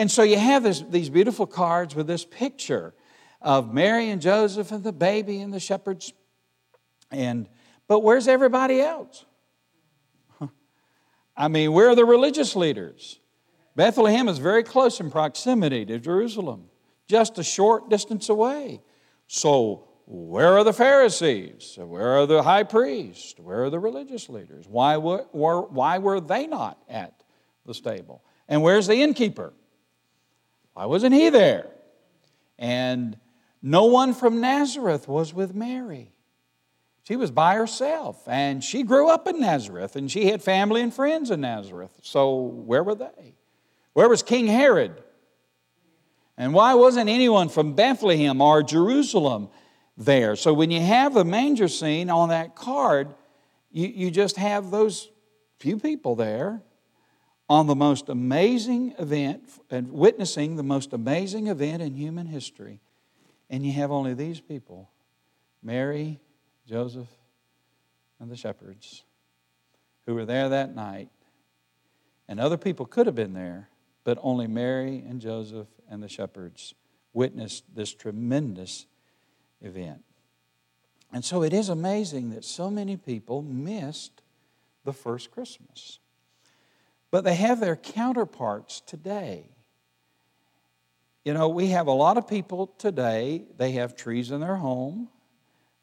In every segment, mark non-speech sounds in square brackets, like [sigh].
And so you have this, these beautiful cards with this picture of Mary and Joseph and the baby and the shepherds. And but where's everybody else? [laughs] I mean, where are the religious leaders? Bethlehem is very close in proximity to Jerusalem, just a short distance away. So, where are the Pharisees? Where are the high priests? Where are the religious leaders? Why were, why were they not at the stable? And where's the innkeeper? Why wasn't he there? And no one from Nazareth was with Mary. She was by herself, and she grew up in Nazareth, and she had family and friends in Nazareth. So, where were they? Where was King Herod? And why wasn't anyone from Bethlehem or Jerusalem there? So, when you have the manger scene on that card, you, you just have those few people there on the most amazing event and witnessing the most amazing event in human history. And you have only these people Mary, Joseph, and the shepherds who were there that night. And other people could have been there, but only Mary and Joseph and the shepherds witnessed this tremendous event. And so it is amazing that so many people missed the first Christmas. But they have their counterparts today. You know, we have a lot of people today, they have trees in their home.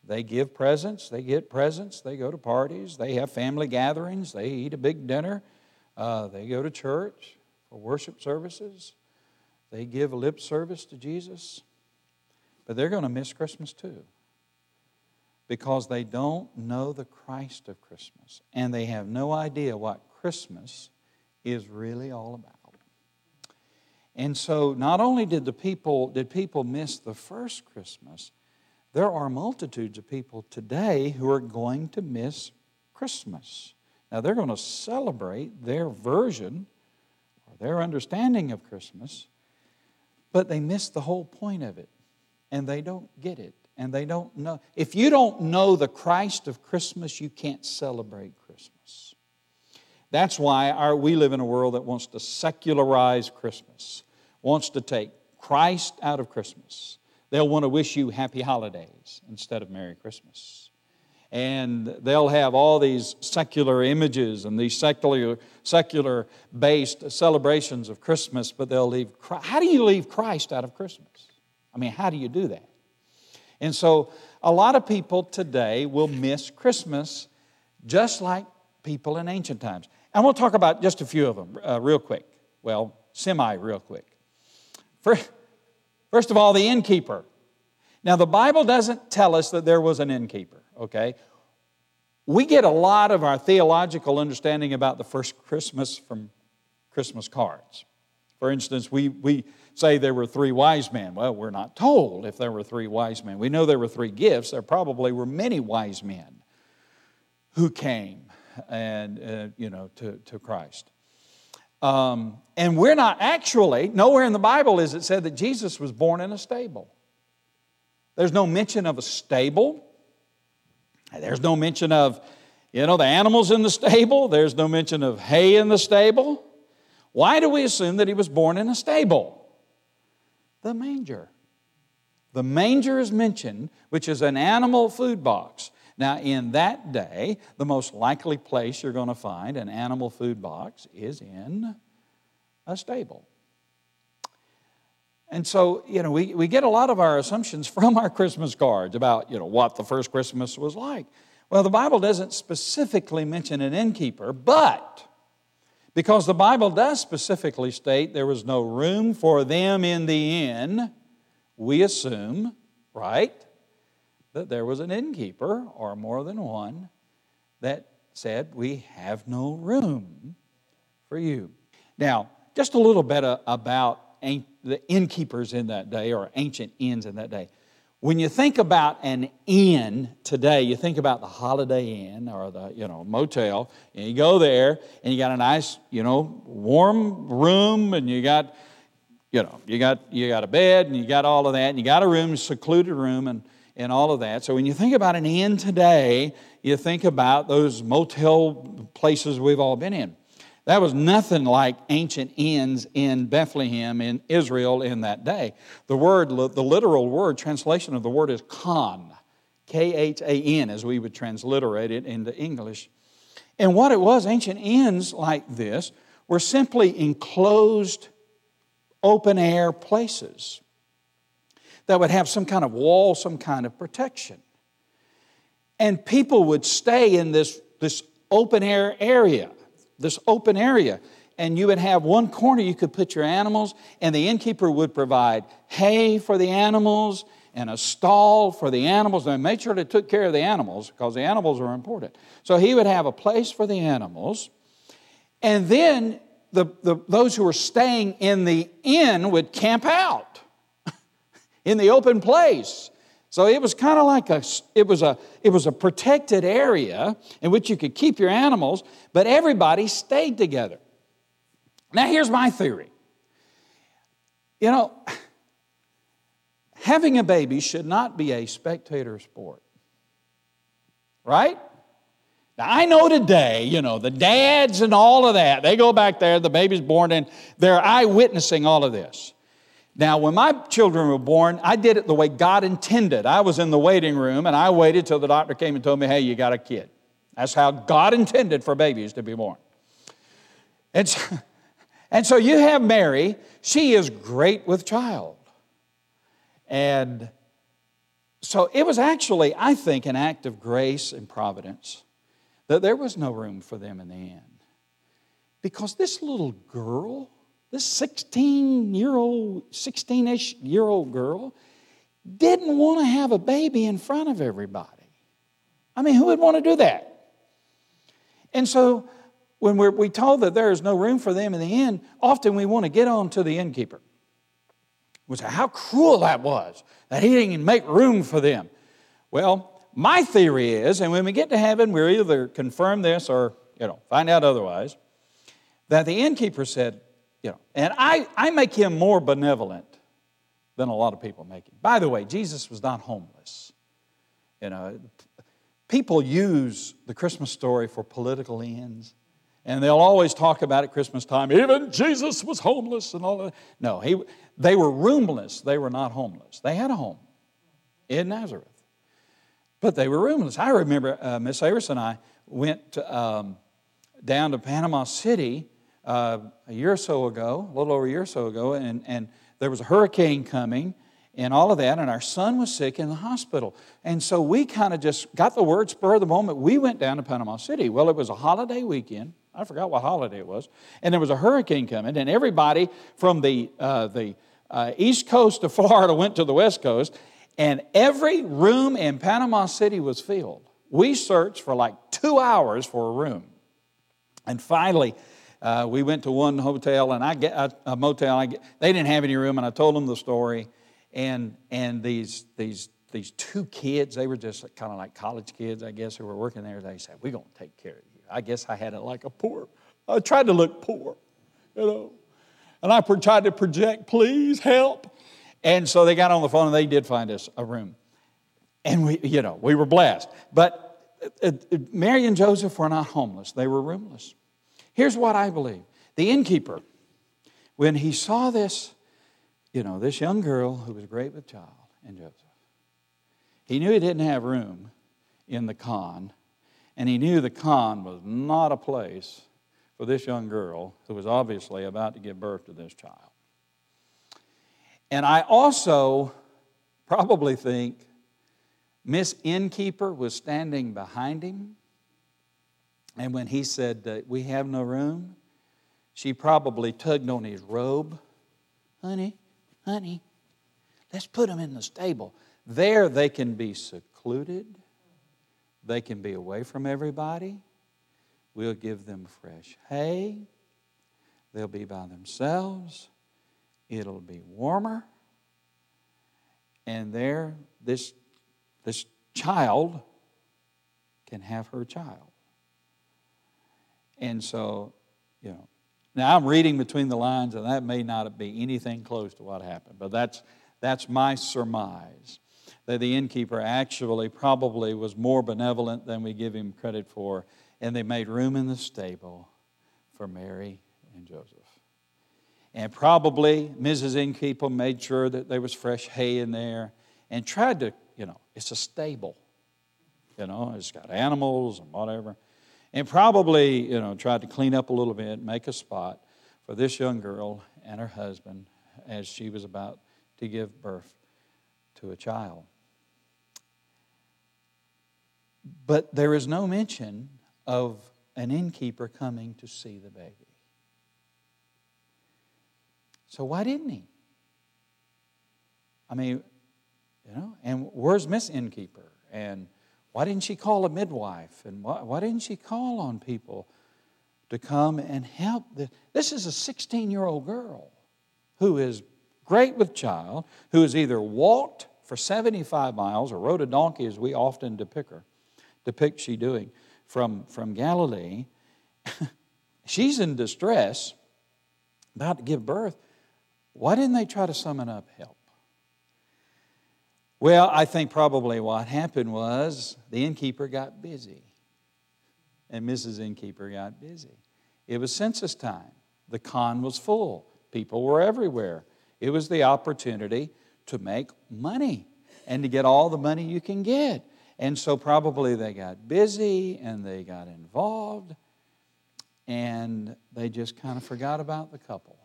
They give presents, they get presents, they go to parties, they have family gatherings, they eat a big dinner, uh, they go to church for worship services, they give lip service to Jesus. But they're going to miss Christmas too because they don't know the Christ of Christmas and they have no idea what Christmas is really all about. And so not only did the people did people miss the first Christmas, there are multitudes of people today who are going to miss Christmas. Now they're going to celebrate their version or their understanding of Christmas, but they miss the whole point of it and they don't get it and they don't know. If you don't know the Christ of Christmas, you can't celebrate Christmas. That's why our, we live in a world that wants to secularize Christmas, wants to take Christ out of Christmas. They'll want to wish you happy holidays instead of Merry Christmas. And they'll have all these secular images and these secular, secular based celebrations of Christmas, but they'll leave. How do you leave Christ out of Christmas? I mean, how do you do that? And so a lot of people today will miss Christmas just like people in ancient times. And we'll talk about just a few of them uh, real quick. Well, semi real quick. First, first of all, the innkeeper. Now, the Bible doesn't tell us that there was an innkeeper, okay? We get a lot of our theological understanding about the first Christmas from Christmas cards. For instance, we, we say there were three wise men. Well, we're not told if there were three wise men. We know there were three gifts. There probably were many wise men who came and uh, you know to, to Christ. Um, and we're not actually, nowhere in the Bible is it said that Jesus was born in a stable. There's no mention of a stable. There's no mention of, you know, the animals in the stable. There's no mention of hay in the stable. Why do we assume that he was born in a stable? The manger. The manger is mentioned, which is an animal food box. Now, in that day, the most likely place you're going to find an animal food box is in a stable. And so, you know, we, we get a lot of our assumptions [laughs] from our Christmas cards about, you know, what the first Christmas was like. Well, the Bible doesn't specifically mention an innkeeper, but because the Bible does specifically state there was no room for them in the inn, we assume, right, that there was an innkeeper or more than one that said, We have no room for you. Now, just a little bit about the innkeepers in that day or ancient inns in that day. When you think about an inn today, you think about the Holiday Inn or the you know motel, and you go there and you got a nice you know warm room, and you got you know you got you got a bed and you got all of that, and you got a room, secluded room, and and all of that. So when you think about an inn today, you think about those motel places we've all been in. That was nothing like ancient inns in Bethlehem in Israel in that day. The word, the literal word, translation of the word is khan, K H A N, as we would transliterate it into English. And what it was, ancient inns like this were simply enclosed, open air places that would have some kind of wall, some kind of protection. And people would stay in this, this open air area, this open area. And you would have one corner you could put your animals, and the innkeeper would provide hay for the animals and a stall for the animals and made sure they took care of the animals because the animals are important. So he would have a place for the animals. And then the, the, those who were staying in the inn would camp out in the open place. So it was kind of like a it was a it was a protected area in which you could keep your animals, but everybody stayed together. Now here's my theory. You know, having a baby should not be a spectator sport. Right? Now, I know today, you know, the dads and all of that, they go back there, the baby's born, and they're eyewitnessing all of this. Now, when my children were born, I did it the way God intended. I was in the waiting room and I waited till the doctor came and told me, hey, you got a kid. That's how God intended for babies to be born. And so, [laughs] and so you have Mary, she is great with child. And so it was actually, I think, an act of grace and providence that there was no room for them in the end. Because this little girl, this 16 year old, 16 ish year old girl, didn't want to have a baby in front of everybody. I mean, who would want to do that? And so when we're we told that there is no room for them in the inn, often we want to get on to the innkeeper We say, how cruel that was, that he didn't make room for them. Well, my theory is, and when we get to heaven, we'll either confirm this or, you know, find out otherwise, that the innkeeper said, you know, and I, I make him more benevolent than a lot of people make him. By the way, Jesus was not homeless. You know, people use the Christmas story for political ends. And they'll always talk about at Christmas time, even Jesus was homeless and all that. No, he, they were roomless. They were not homeless. They had a home in Nazareth. But they were roomless. I remember uh, Miss Ayers and I went um, down to Panama City uh, a year or so ago, a little over a year or so ago, and, and there was a hurricane coming and all of that, and our son was sick in the hospital. And so we kind of just got the word spur of the moment. We went down to Panama City. Well, it was a holiday weekend. I forgot what holiday it was. And there was a hurricane coming, and everybody from the, uh, the uh, east coast of [laughs] Florida went to the west coast, and every room in Panama City was filled. We searched for like two hours for a room. And finally, uh, we went to one hotel and I get a, motel. I get, they didn't have any room, and I told them the story. And and these these these two kids, they were just kind of like college kids, I guess, who were working there. They said, "We're to take care of you." I guess I had it like a poor. I tried to look poor, you know. And I tried to project, please help. And so they got on the phone and they did find us a room. And we, you know, we were blessed. But uh, uh, Mary and Joseph were not homeless, they were roomless. Here's what I believe the innkeeper, when he saw this, you know, this young girl who was great with child and Joseph, he knew he didn't have room in the khan and he knew the khan was not a place for this young girl who was obviously about to give birth to this child. And I also probably think Miss Innkeeper was standing behind him. And when he said, We have no room, she probably tugged on his robe. Honey, honey, let's put them in the stable. There they can be secluded they can be away from everybody. We'll give them fresh hay. They'll be by themselves. It'll be warmer. And there, this, this child can have her child. And so, you know, now I'm reading between the lines, and that may not be anything close to what happened, but that's, that's my surmise that the innkeeper actually probably was more benevolent than we give him credit for, and they made room in the stable for Mary and Joseph. And probably Mrs. Innkeeper made sure that there was fresh hay in there and tried to, you know, it's a stable. You know, it's got animals and whatever. And probably, you know, tried to clean up a little bit, make a spot for this young girl and her husband as she was about to give birth to a child. But there is no mention of an innkeeper coming to see the baby. So why didn't he? I mean, you know, and where's Miss Innkeeper? And why didn't she call a midwife? And why, why didn't she call on people to come and help? The, this is a 16 year old girl who is great with child, who has either walked for 75 miles or rode a donkey, as we often depict her, depict she doing, from, from Galilee. [laughs] She's in distress, about to give birth. Why didn't they try to summon up help? Well, I think probably what happened was the innkeeper got busy, and Mrs. Innkeeper got busy. It was census time, the khan was full, people were everywhere. It was the opportunity to make money and to get all the money you can get. And so probably they got busy and they got involved and they just kind of forgot about the couple.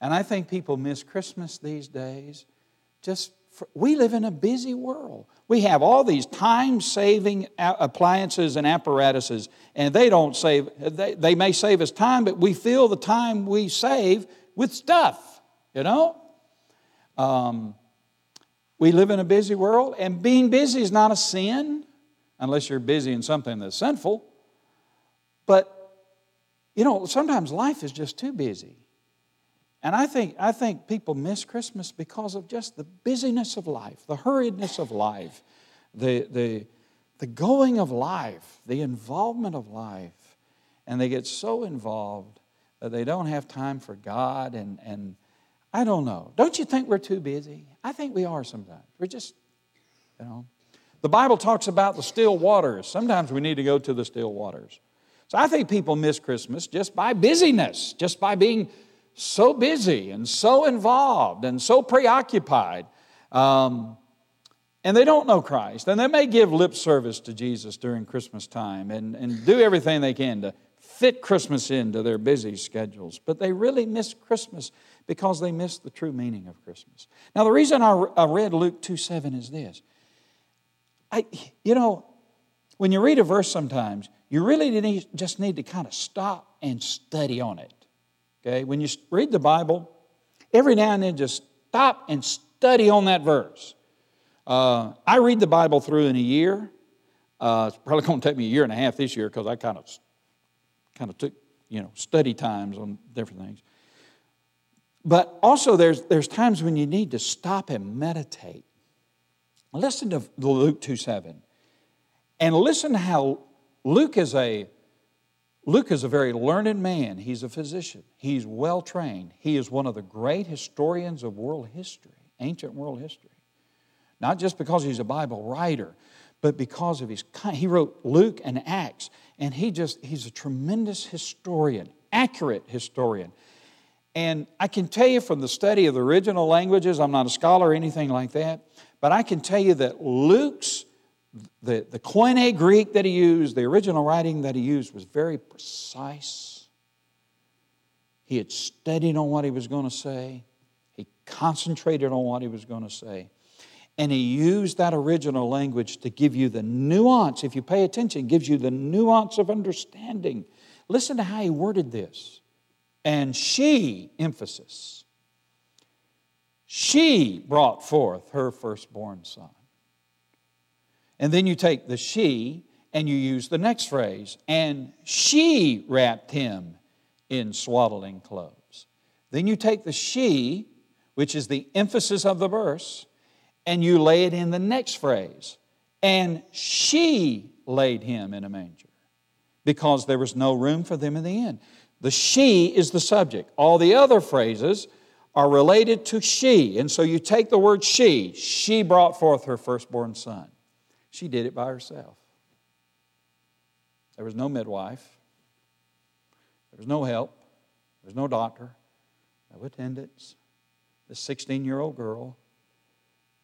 And I think people miss Christmas these days. Just we live in a busy world. We have all these time-saving appliances and apparatuses, and they don't save. They, they may save us time, but we fill the time we save with stuff. You know. Um, we live in a busy world, and being busy is not a sin, unless you're busy in something that's sinful. But, you know, sometimes life is just too busy. And I think, I think people miss Christmas because of just the busyness of life, the hurriedness of life, the, the, the going of life, the involvement of life. And they get so involved that they don't have time for God and, and I don't know. Don't you think we're too busy? I think we are sometimes. We're just, you know. The Bible talks about the still waters. Sometimes we need to go to the still waters. So I think people miss Christmas just by busyness, just by being so busy and so involved and so preoccupied. Um, and they don't know Christ. And they may give lip service to Jesus during Christmas time and, and do everything they can to fit Christmas into their busy schedules. But they really miss Christmas because they miss the true meaning of Christmas. Now, the reason I, I read Luke 2 7 is this. I, you know, when you read a verse sometimes, you really just need to kind of stop and study on it. Okay? When you read the Bible, every now and then just stop and study on that verse. Uh, I read the Bible through in a year. Uh, it's probably [laughs] going to take me a year and a half this year because I kind of, kind of took, you know, study times on different things. But also, there's, there's times when you need to stop and meditate. Listen to Luke 2 7. And listen how Luke is a Luke is a very learned man. He's a physician. He's well trained. He is one of the great historians of world history, ancient world history. Not just because he's a Bible writer, but because of his he wrote Luke and Acts, and he just he's a tremendous historian, accurate historian. And I can tell you from the study of the original languages, I'm not a scholar or anything like that, but I can tell you that Luke's, the, the Koine Greek that he used, the original writing that he used, was very precise. He had studied on what he was going to say, he concentrated on what he was going to say. And he used that original language to give you the nuance. If you pay attention, gives you the nuance of understanding. Listen to how he worded this. And she, emphasis, she brought forth her firstborn son. And then you take the she and you use the next phrase, and she wrapped him in swaddling clothes. Then you take the she, which is the emphasis of the verse, and you lay it in the next phrase, and she laid him in a manger because there was no room for them in the inn. The she is the subject. All the other phrases are related to she. And so you take the word she. She brought forth her firstborn son. She did it by herself. There was no midwife. There was no help, there was no doctor, no attendants. This 16 year old girl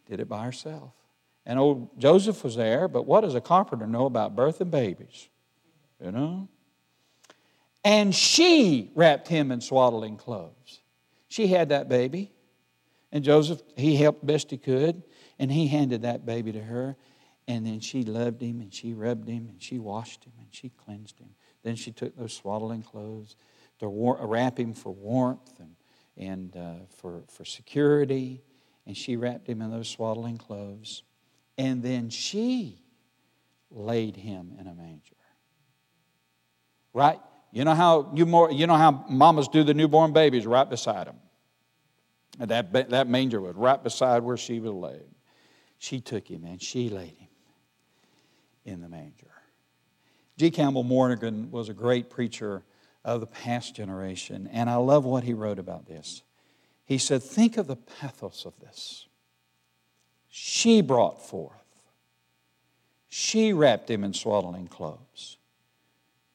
did it by herself. And old Joseph was there, but what does a carpenter know about birth and babies? You know? And she wrapped him in swaddling clothes. She had that baby. And Joseph, he helped best he could, and he handed that baby to her. And then she loved him, and she rubbed him, and she washed him, and she cleansed him. Then she took those swaddling clothes to wrap him for warmth and, and uh, for, for security, and she wrapped him in those swaddling clothes. And then she laid him in a manger. Right? You know how you more you know how mamas do the newborn babies right beside them. And that, that manger was right beside where she was laid. She took him and she laid him in the manger. G. Campbell Morgan was a great preacher of the past generation, and I love what he wrote about this. He said, Think of the pathos of this. She brought forth, she wrapped him in swaddling clothes.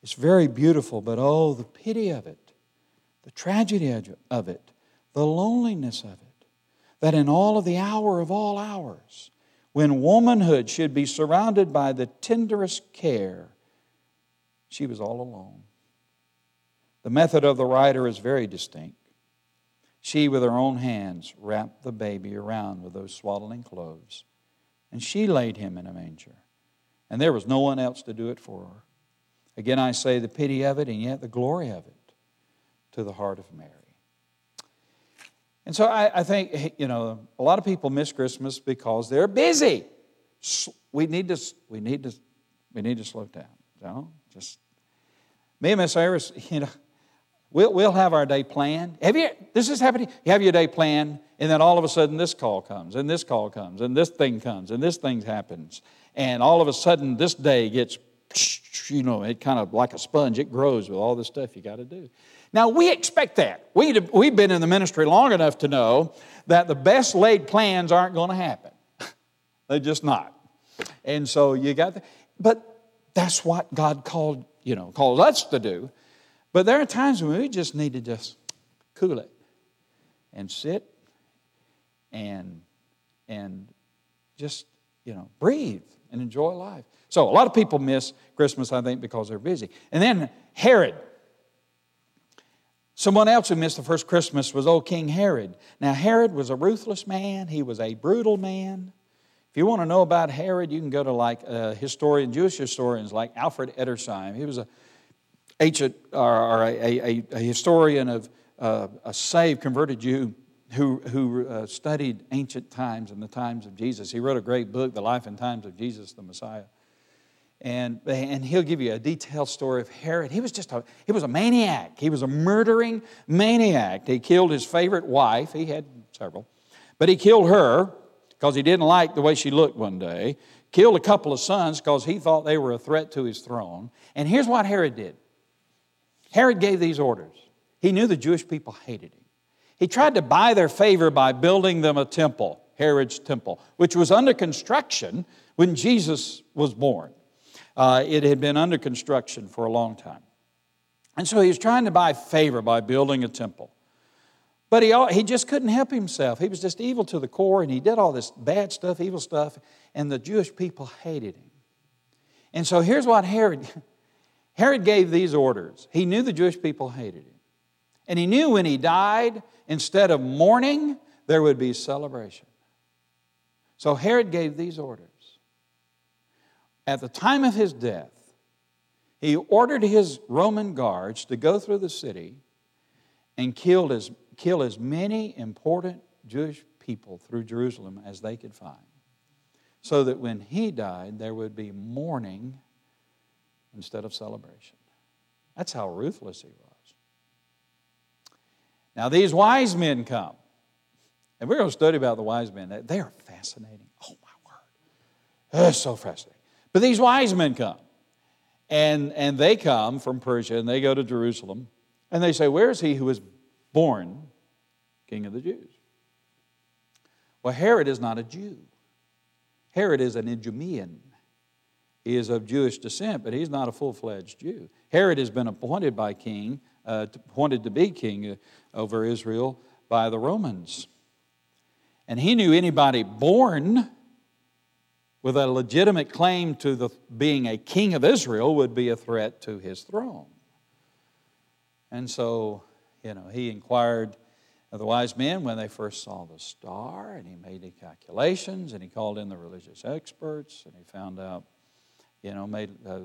It's very beautiful, but oh, the pity of it, the tragedy of it, the loneliness of it. That in all of the hour of all hours, when womanhood should be surrounded by the tenderest care, she was all alone. The method of the writer is very distinct. She, with her own hands, wrapped the baby around with those swaddling clothes, and she laid him in a manger. And there was no one else to do it for her. Again, I say the pity of it and yet the glory of it to the heart of Mary. And so I, I think, you know, a lot of people miss Christmas because they're busy. We need to, we need to, we need to slow down. Know? Just me and Miss Iris, [laughs] you know, we'll, we'll have our day planned. Have you, this is happening. You have your day planned, and then all of a sudden this call comes, and this call comes, and this thing comes, and this thing happens. And all of a sudden this day gets [laughs] you know, it kind of like a sponge, it grows with all the stuff you got to do. Now, we expect that. We, we've been in the ministry long enough to know that the best laid plans aren't going to happen. [laughs] They're just not. And so you got that. But that's what God called, you know, called us to do. But there are times when we just need to just cool it and sit and and just, you know, breathe and enjoy life. So a lot of people miss Christmas, I think, because they're busy. And then Herod. Someone else who missed the first Christmas was old King Herod. Now, Herod was a ruthless man, he was a brutal man. If you want to know about Herod, you can go to like uh, historian, Jewish historians like Alfred Edersheim. He was a ancient or, a, a, a, historian of uh, a saved, converted Jew who, who uh, studied ancient times and the times of Jesus. He wrote a great book, The Life and Times of Jesus the Messiah. And, and he'll give you a detailed story of Herod. He was just a, he was a maniac. He was a murdering maniac. He killed his favorite wife. He had several. But he killed her because he didn't like the way she looked one day. Killed a couple of sons because he thought they were a threat to his throne. And here's what Herod did Herod gave these orders. He knew the Jewish people hated him. He tried to buy their favor by building them a temple, Herod's temple, which was under construction when Jesus was born. Uh, it had been under construction for a long time. And so he was trying to buy favor by building a temple. But he, he just couldn't help himself. He was just evil to the core, and he did all this bad stuff, evil stuff, and the Jewish people hated him. And so here's what Herod [laughs] Herod gave these orders. He knew the Jewish people hated him. And he knew when he died, instead of mourning, there would be celebration. So Herod gave these orders at the time of his death, he ordered his Roman guards to go through the city and kill as, kill as many important Jewish people through Jerusalem as they could find. So that when he died, there would be mourning instead of celebration. That's how ruthless he was. Now, these wise men come. And we're going to study about the wise men. They are fascinating. Oh, my word. They're so fascinating. But these wise men come. And, and they come from Persia and they go to Jerusalem. And they say, Where is he who was born king of the Jews? Well, Herod is not a Jew. Herod is an Idumean. He is of Jewish descent, but he's not a full fledged Jew. Herod has been appointed by king uh, appointed to be king uh, over Israel by the Romans. And he knew anybody born with a legitimate claim to the, being a king of Israel would be a threat to his throne. And so, you know, he inquired of the wise men when they first saw the star, and he made the calculations, and he called in the religious experts, and he found out, you know, made uh,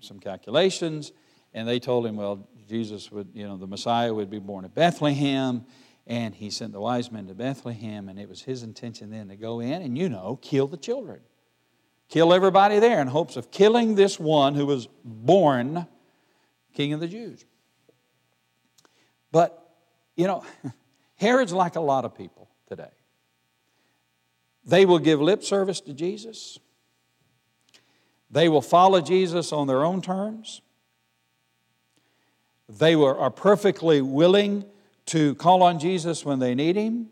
some calculations, and they told him, well, Jesus would, you know, the Messiah would be born at Bethlehem, and he sent the wise men to Bethlehem, and it was his intention then to go in and, you know, kill the children. Kill everybody there in hopes of killing this one who was born king of the Jews. But, you know, [laughs] Herod's like a lot of people today. They will give lip service to Jesus. They will follow Jesus on their own terms. They are perfectly willing to call on Jesus when they need Him,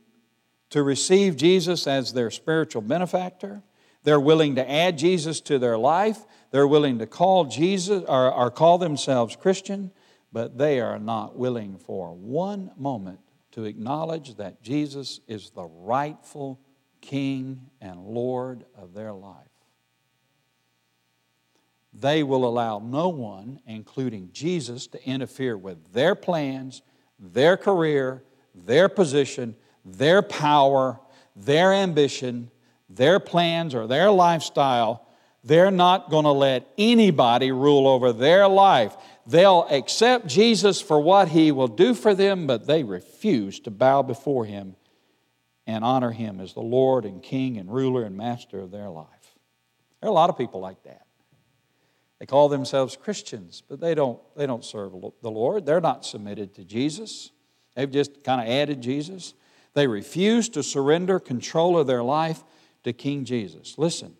to receive Jesus as their spiritual benefactor. They're willing to add Jesus to their life. They're willing to call Jesus or, or call themselves Christian, but they are not willing for one moment to acknowledge that Jesus is the rightful King and Lord of their life. They will allow no one, including Jesus, to interfere with their plans, their career, their position, their power, their ambition, their plans, or their lifestyle. They're not going to let anybody rule over their life. They'll accept Jesus for what he will do for them, but they refuse to bow before him and honor him as the Lord and King and ruler and master of their life. There are a lot of people like that. They call themselves Christians, but they don't, they don't serve the Lord. They're not submitted to Jesus. They've just kind of added Jesus. They refuse to surrender control of their life to King Jesus. Listen,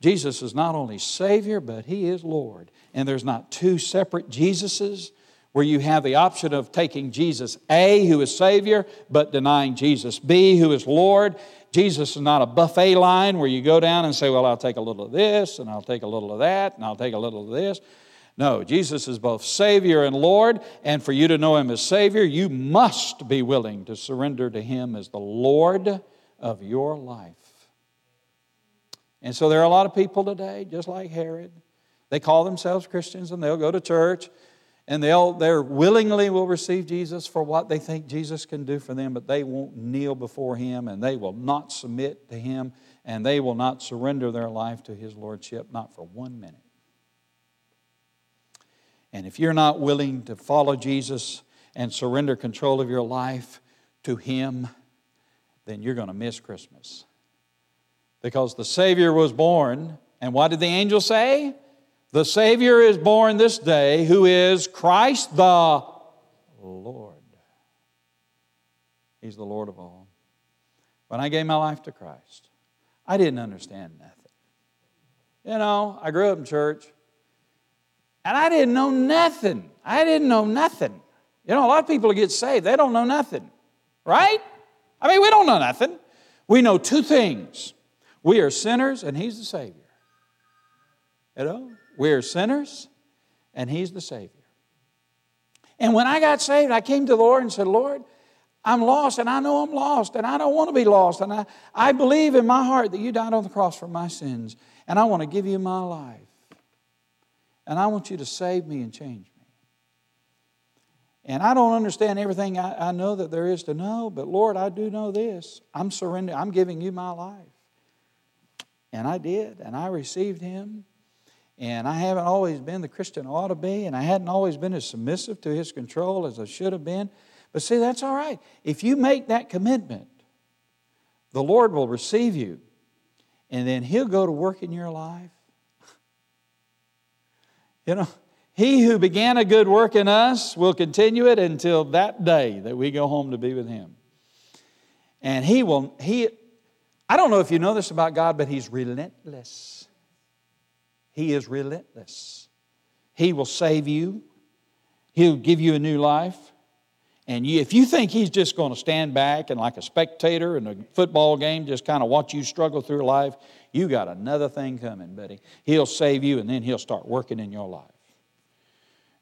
Jesus is not only Savior, but He is Lord. And there's not two separate Jesuses where you have the option of taking Jesus A, who is Savior, but denying Jesus B, who is Lord. Jesus is not a buffet line where you go down and say, Well, I'll take a little of this, and I'll take a little of that, and I'll take a little of this. No, Jesus is both Savior and Lord, and for you to know Him as Savior, you must be willing to surrender to Him as the Lord of your life. And so there are a lot of people today, just like Herod. They call themselves Christians and they'll go to church and they'll they're willingly will receive Jesus for what they think Jesus can do for them, but they won't kneel before him and they will not submit to him and they will not surrender their life to his lordship, not for one minute. And if you're not willing to follow Jesus and surrender control of your life to him, then you're going to miss Christmas because the Savior was born. And what did the angel say? The Savior is born this day, who is Christ the Lord. He's the Lord of all. When I gave my life to Christ, I didn't understand nothing. You know, I grew up in church, and I didn't know nothing. I didn't know nothing. You know, a lot of people get saved, they don't know nothing, right? I mean, we don't know nothing. We know two things we are sinners and He's the Savior. You know, we are sinners and He's the Savior. And when I got saved, I came to the Lord and said, Lord, I'm lost and I know I'm lost and I don't want to be lost. And I, I believe in my heart that you died on the cross for my sins and I want to give you my life. And I want you to save me and change me. And I don't understand everything I, I know that there is to know, but Lord, I do know this. I'm surrendering, I'm giving you my life. And I did, and I received him. And I haven't always been the Christian I ought to be, and I hadn't always been as submissive to his control as I should have been. But see, that's all right. If you make that commitment, the Lord will receive you, and then he'll go to work in your life. you know, he who began a good work in us will continue it until that day that we go home to be with him. And he will, he, I don't know if you know this about God, but He's relentless. He is relentless. He will save you, He'll give you a new life. And you, if you think He's just going to stand back and, like a spectator in a football game, just kind of watch you struggle through life, you got another thing coming, buddy. He'll save you and then He'll start working in your life.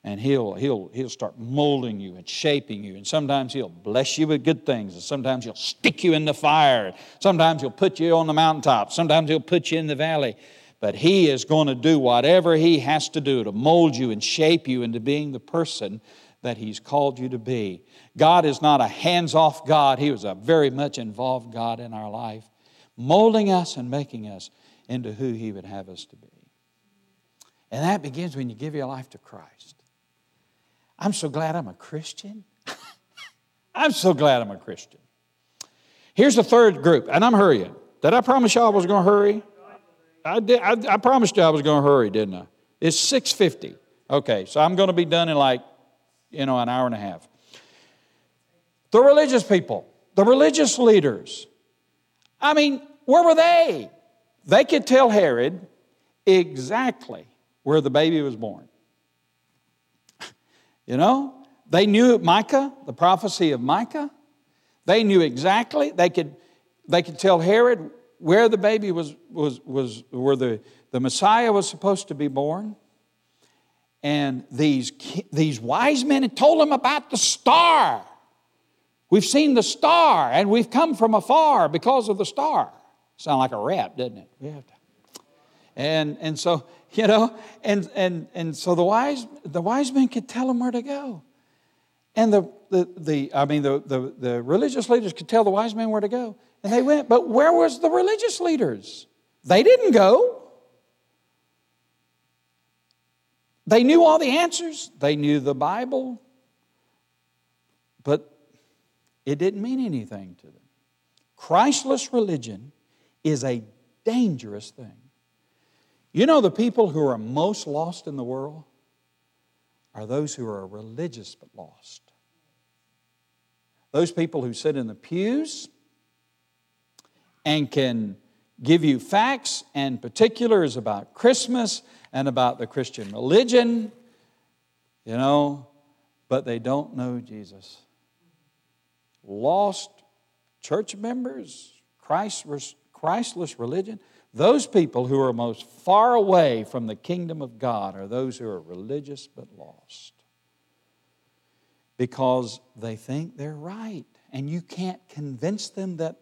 And he'll, he'll, he'll start molding you and shaping you. And sometimes he'll bless you with good things. And sometimes he'll stick you in the fire. Sometimes he'll put you on the mountaintop. Sometimes he'll put you in the valley. But he is going to do whatever he has to do to mold you and shape you into being the person that he's called you to be. God is not a hands off God, he was a very much involved God in our life, molding us and making us into who he would have us to be. And that begins when you give your life to Christ. I'm so glad I'm a Christian. [laughs] I'm so glad I'm a Christian. Here's the third group, and I'm hurrying. Did I promise y'all I was going to hurry? I, did, I, I promised you I was going to hurry, didn't I? It's 6.50. Okay, so I'm going to be done in like, you know, an hour and a half. The religious people, the religious leaders, I mean, where were they? They could tell Herod exactly where the baby was born. You know, they knew Micah, the prophecy of Micah. They knew exactly. They could, they could tell Herod where the baby was, was, was where the, the Messiah was supposed to be born. And these, these wise men had told him about the star. We've seen the star and we've come from afar because of the star. Sound like a rap, doesn't it? To. And, and so [laughs] you know? And and and so the wise the wise men could tell them where to go. And the the, the i mean the, the the religious leaders could tell the wise men where to go. And they went. But where was the religious leaders? They didn't go. They knew all the answers. They knew the bible. But it didn't mean anything to them. Christless religion is a dangerous thing you know, the people who are most lost in the world are those who are religious but lost. Those people who sit in the pews and can give you facts and particulars about Christmas and about the Christian religion, you know, but they don't know Jesus. Lost church members, Christless religion, those people who are most far away from the kingdom of God are those who are religious but lost. Because they think they're right, and you can't convince them that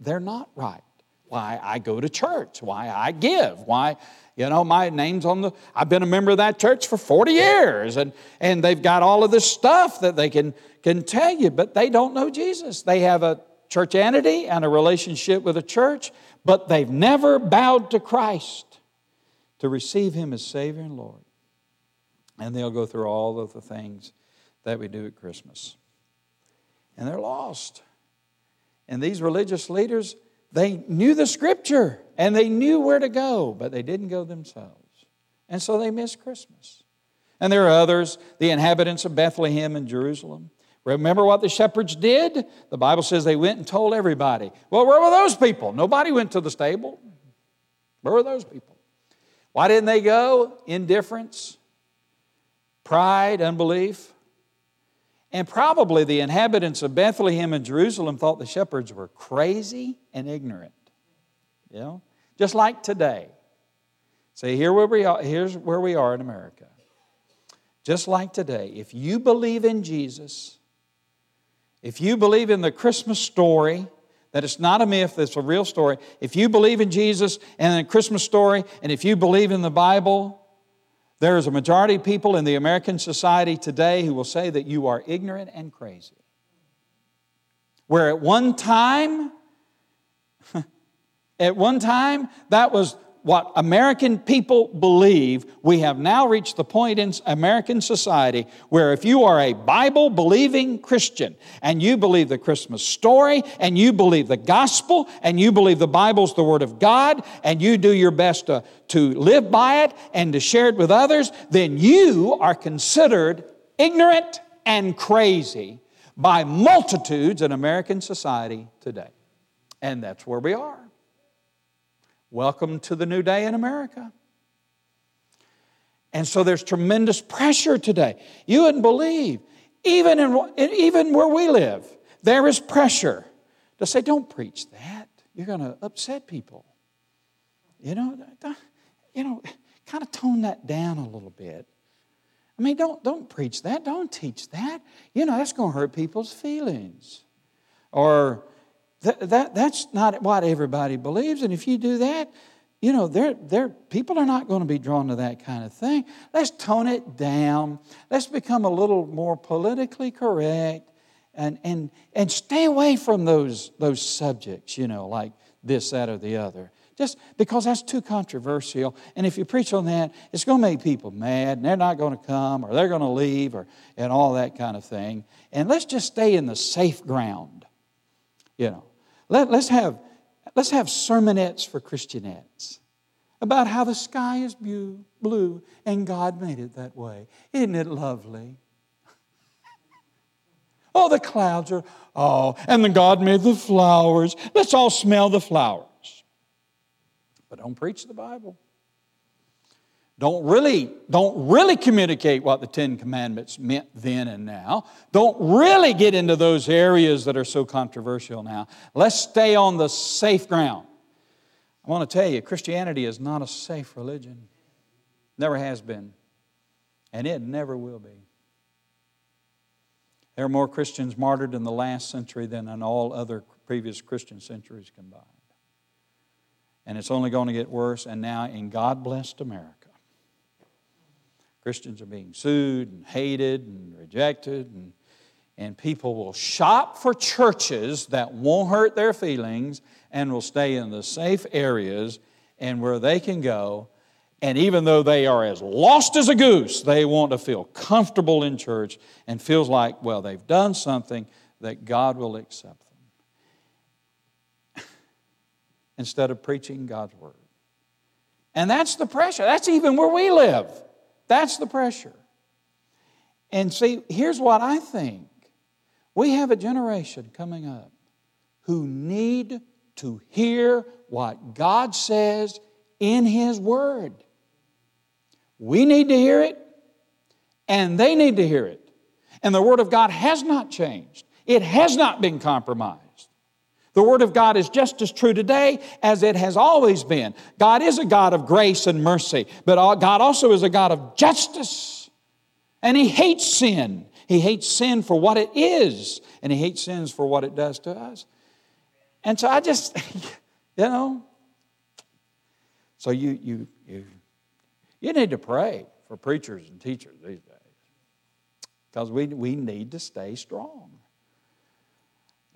they're not right. Why I go to church, why I give, why, you know, my name's on the, I've been a member of that church for 40 years, and, and they've got all of this stuff that they can, can tell you, but they don't know Jesus. They have a church entity and a relationship with a church, but they've never bowed to Christ to receive Him as Savior and Lord. And they'll go through all of the things that we do at Christmas. And they're lost. And these religious leaders, they knew the scripture and they knew where to go, but they didn't go themselves. And so they missed Christmas. And there are others, the inhabitants of Bethlehem and Jerusalem. Remember what the shepherds did? The Bible says they went and told everybody. Well, where were those people? Nobody went to the stable. Where were those people? Why didn't they go? Indifference, pride, unbelief. And probably the inhabitants of Bethlehem and Jerusalem thought the shepherds were crazy and ignorant. You know? Just like today. See, here where we are, here's where we are in America. Just like today, if you believe in Jesus, if you believe in the Christmas story, that it's not a myth, it's a real story. If you believe in Jesus and the Christmas story, and if you believe in the Bible, there is a majority of people in the American society today who will say that you are ignorant and crazy. Where at one time, [laughs] at one time, that was what American people believe, we have now reached the point in American society where if you are a Bible believing Christian and you believe the Christmas story and you believe the gospel and you believe the Bible's the Word of God and you do your best to, to live by it and to share it with others, then you are considered ignorant and crazy by multitudes in American society today. And that's where we are. Welcome to the new day in America. And so there's tremendous pressure today. You wouldn't believe, even, in, even where we live, there is pressure to say, don't preach that. You're going to upset people. You know, you know, kind of tone that down a little bit. I mean, don't, don't preach that. Don't teach that. You know, that's going to hurt people's feelings. Or that, that, that's not what everybody believes. And if you do that, you know, they're, they're, people are not going to be drawn to that kind of thing. Let's tone it down. Let's become a little more politically correct and, and, and stay away from those, those subjects, you know, like this, that, or the other. Just because that's too controversial. And if you preach on that, it's going to make people mad and they're not going to come or they're going to leave or and all that kind of thing. And let's just stay in the safe ground. You know. Let, let's have let's have sermonettes for Christianettes about how the sky is blue and God made it that way. Isn't it lovely? [laughs] Oh, the clouds are, oh, and then God made the flowers. Let's all smell the flowers. But don't preach the Bible. Don't really, don't really communicate what the Ten Commandments meant then and now. Don't really get into those areas that are so controversial now. Let's stay on the safe ground. I want to tell you, Christianity is not a safe religion. Never has been. And it never will be. There are more Christians martyred in the last century than in all other previous Christian centuries combined and it's only going to get worse. And now in God blessed America, Christians are being sued and hated and rejected, and, and people will shop for churches that won't hurt their feelings and will stay in the safe areas and where they can go. And even though they are as lost as a goose, they want to feel comfortable in church and feels like, well, they've done something that God will accept them. [laughs] instead of preaching God's word. And that's the pressure. That's even where we live. That's the pressure. And see, here's what I think we have a generation coming up who need to hear what God says in His Word. We need to hear it, and they need to hear it. And the Word of God has not changed, it has not been compromised. The Word of God is just as true today as it has always been. God is a God of grace and mercy, but God also is a God of justice. And He hates sin. He hates sin for what it is, and He hates sins for what it does to us. And so I just, [laughs] you know, so you, you, you, you need to pray for preachers and teachers these days because we, we need to stay strong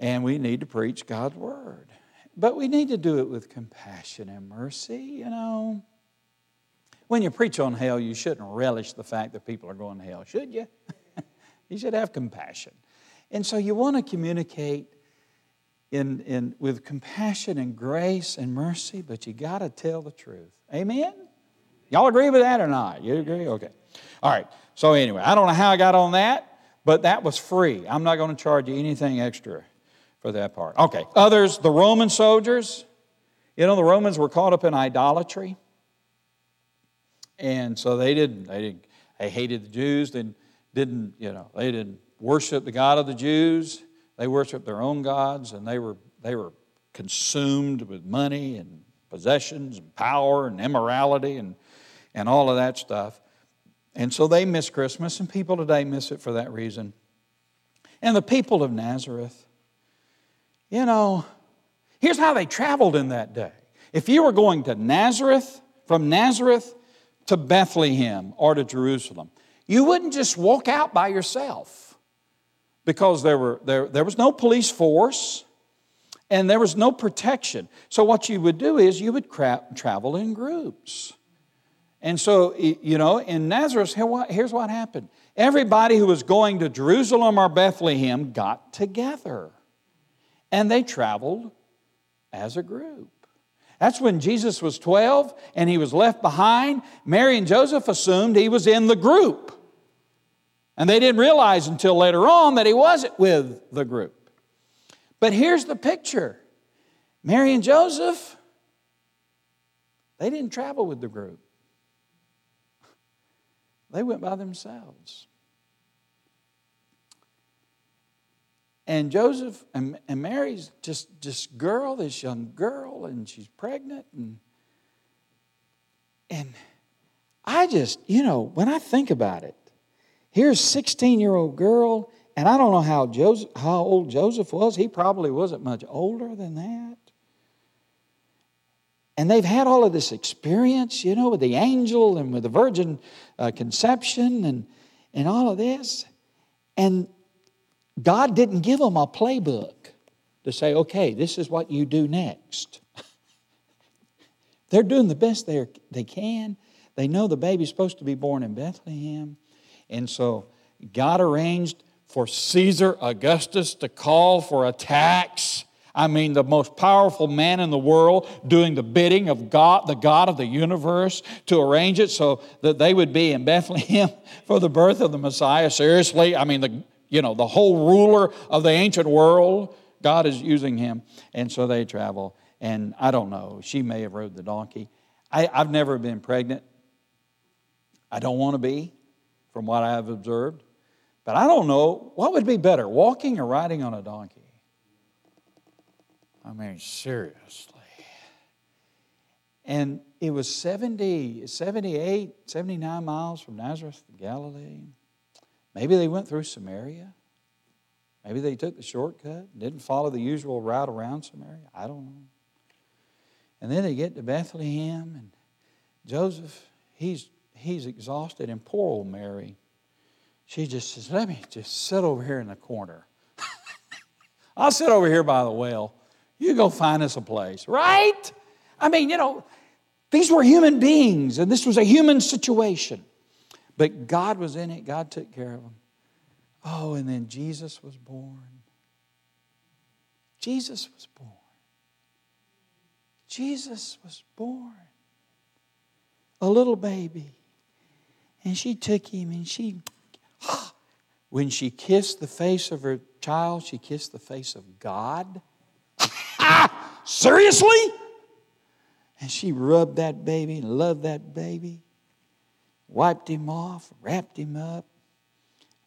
and we need to preach God's word. But we need to do it with compassion and mercy, you know. When you preach on hell, you shouldn't relish the fact that people are going to hell, should you? [laughs] you should have compassion. And so you want to communicate in, in, with compassion and grace and mercy, but you got to tell the truth. Amen? Y'all agree with that or not? You agree? Okay. All right. So, anyway, I don't know how I got on that, but that was free. I'm not going to charge you anything extra for that part. Okay, others, the Roman soldiers. You know, the Romans were caught up in idolatry. And so they didn't, they didn't, they hated the Jews, they didn't, you know, they didn't worship the God of the Jews. They worshiped their own gods, and they were, they were consumed with money and possessions and power and immorality and, and all of that stuff. And so they miss Christmas, and people today miss it for that reason. And the people of Nazareth, you know, here's how they traveled in that day. If you were going to Nazareth, from Nazareth to Bethlehem or to Jerusalem, you wouldn't just walk out by yourself because there, were, there, there was no police force and there was no protection. So, what you would do is you would travel in groups. And so, you know, in Nazareth, here's what happened everybody who was going to Jerusalem or Bethlehem got together and they traveled as a group. That's when Jesus was 12 and he was left behind. Mary and Joseph assumed he was in the group. And they didn't realize until later on that he wasn't with the group. But here's the picture Mary and Joseph, they didn't travel with the group, they went by themselves. And Joseph and, and Mary's just this girl, this young girl, and she's pregnant. And, and I just, you know, when I think about it, Here's 16 year old girl, and I don't know how, Joseph, how old Joseph was. He probably wasn't much older than that. And they've had all of this experience, you know, with the angel and with the virgin uh, conception and, and all of this. And God didn't give them a playbook to say, okay, this is what you do next. [laughs] They're doing the best they they can. They know the baby's supposed to be born in Bethlehem. And so God arranged for Caesar Augustus to call for a tax. I mean, the most powerful man in the world doing the bidding of God, the God of the universe, to arrange it so that they would be in Bethlehem [laughs] for the birth of the Messiah. Seriously, I mean, the, you know, the whole ruler of the ancient world, God is using him. And so they travel. And I don't know, she may have rode the donkey. I, I've never been pregnant. I don't want to be, from what I have observed. But I don't know, what would be better, walking or riding on a donkey? I mean, seriously. And it was 70, 78, 79 miles from Nazareth to Galilee. Maybe they went through Samaria. Maybe they took the shortcut, didn't follow the usual route around Samaria. I don't know. And then they get to Bethlehem, and Joseph, he's, he's exhausted, and poor old Mary, she just says, Let me just sit over here in the corner. [laughs] I'll sit over here by the well. You go find us a place, right? I mean, you know, these were human beings, and this was a human situation. But God was in it, God took care of them. Oh, and then Jesus was born. Jesus was born. Jesus was born. A little baby. And she took him and she, [gasps] when she kissed the face of her child, she kissed the face of God. [laughs] Seriously? And she rubbed that baby and loved that baby, wiped him off, wrapped him up,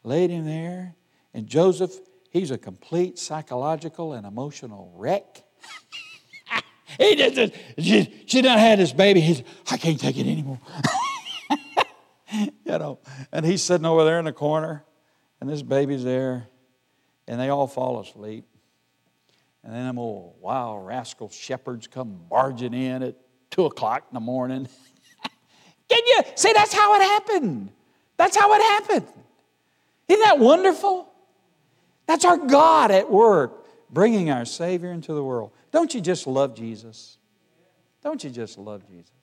laid him there. And Joseph, he's a complete psychological and emotional wreck. [laughs] he just, she, she done had this baby. He's, I can't take it anymore. [laughs] you know, and he's sitting over there in the corner, and this baby's there, and they all fall asleep. And then them old wild rascal shepherds come barging in at two o'clock in the morning. [laughs] Can you see that's how it happened? That's how it happened. Isn't that wonderful? That's our God at work, bringing our Savior into the world. Don't you just love Jesus? Don't you just love Jesus?